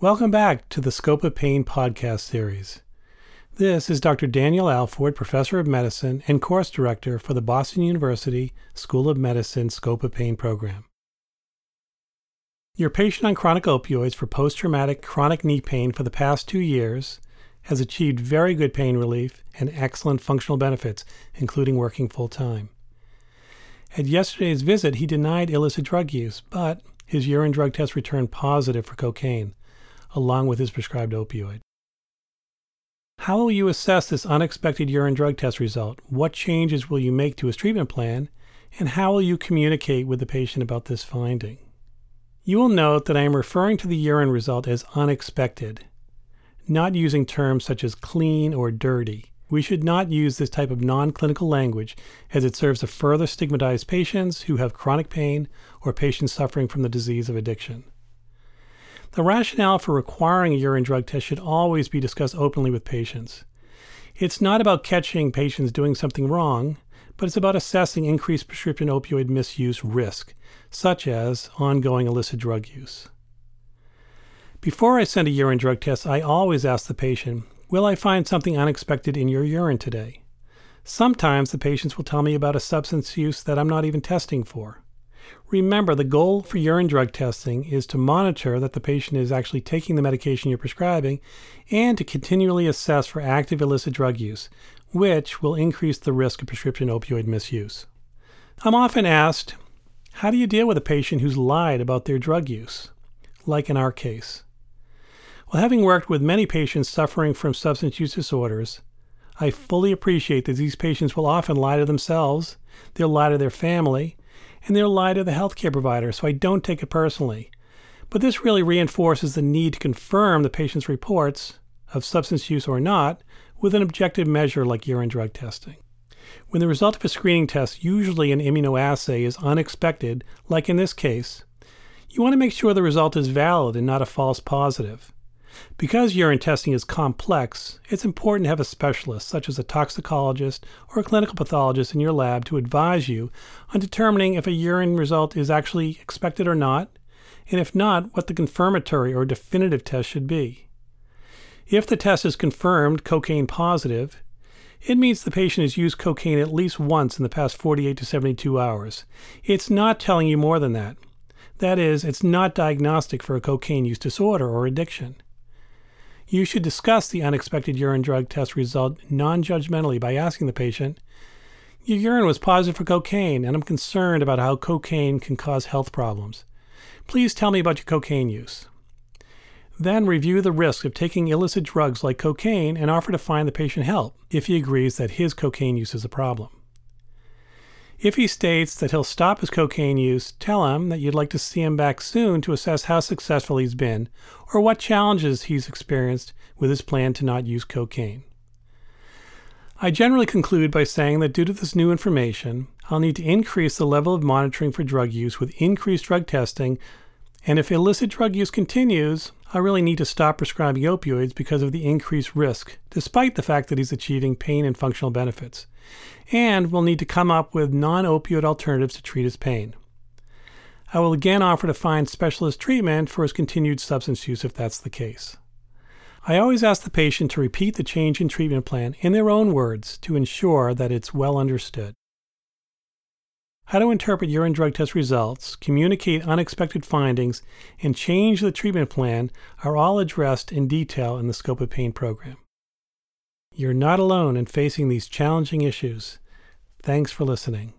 Welcome back to the Scope of Pain podcast series. This is Dr. Daniel Alford, Professor of Medicine and Course Director for the Boston University School of Medicine Scope of Pain program. Your patient on chronic opioids for post traumatic chronic knee pain for the past two years has achieved very good pain relief and excellent functional benefits, including working full time. At yesterday's visit, he denied illicit drug use, but his urine drug test returned positive for cocaine, along with his prescribed opioid. How will you assess this unexpected urine drug test result? What changes will you make to his treatment plan? And how will you communicate with the patient about this finding? You will note that I am referring to the urine result as unexpected, not using terms such as clean or dirty. We should not use this type of non clinical language as it serves to further stigmatize patients who have chronic pain or patients suffering from the disease of addiction. The rationale for requiring a urine drug test should always be discussed openly with patients. It's not about catching patients doing something wrong, but it's about assessing increased prescription opioid misuse risk, such as ongoing illicit drug use. Before I send a urine drug test, I always ask the patient Will I find something unexpected in your urine today? Sometimes the patients will tell me about a substance use that I'm not even testing for. Remember, the goal for urine drug testing is to monitor that the patient is actually taking the medication you're prescribing and to continually assess for active illicit drug use, which will increase the risk of prescription opioid misuse. I'm often asked, How do you deal with a patient who's lied about their drug use? Like in our case. Well, having worked with many patients suffering from substance use disorders, I fully appreciate that these patients will often lie to themselves, they'll lie to their family, and they'll lie to the healthcare provider, so I don't take it personally. But this really reinforces the need to confirm the patient's reports, of substance use or not, with an objective measure like urine drug testing. When the result of a screening test, usually an immunoassay, is unexpected, like in this case, you want to make sure the result is valid and not a false positive. Because urine testing is complex, it's important to have a specialist, such as a toxicologist or a clinical pathologist in your lab, to advise you on determining if a urine result is actually expected or not, and if not, what the confirmatory or definitive test should be. If the test is confirmed cocaine positive, it means the patient has used cocaine at least once in the past 48 to 72 hours. It's not telling you more than that. That is, it's not diagnostic for a cocaine use disorder or addiction. You should discuss the unexpected urine drug test result non judgmentally by asking the patient, Your urine was positive for cocaine, and I'm concerned about how cocaine can cause health problems. Please tell me about your cocaine use. Then review the risk of taking illicit drugs like cocaine and offer to find the patient help if he agrees that his cocaine use is a problem. If he states that he'll stop his cocaine use, tell him that you'd like to see him back soon to assess how successful he's been or what challenges he's experienced with his plan to not use cocaine. I generally conclude by saying that due to this new information, I'll need to increase the level of monitoring for drug use with increased drug testing, and if illicit drug use continues, I really need to stop prescribing opioids because of the increased risk, despite the fact that he's achieving pain and functional benefits and we'll need to come up with non opioid alternatives to treat his pain. I will again offer to find specialist treatment for his continued substance use if that's the case. I always ask the patient to repeat the change in treatment plan in their own words to ensure that it's well understood. How to interpret urine drug test results, communicate unexpected findings, and change the treatment plan are all addressed in detail in the Scope of Pain program. You're not alone in facing these challenging issues. Thanks for listening.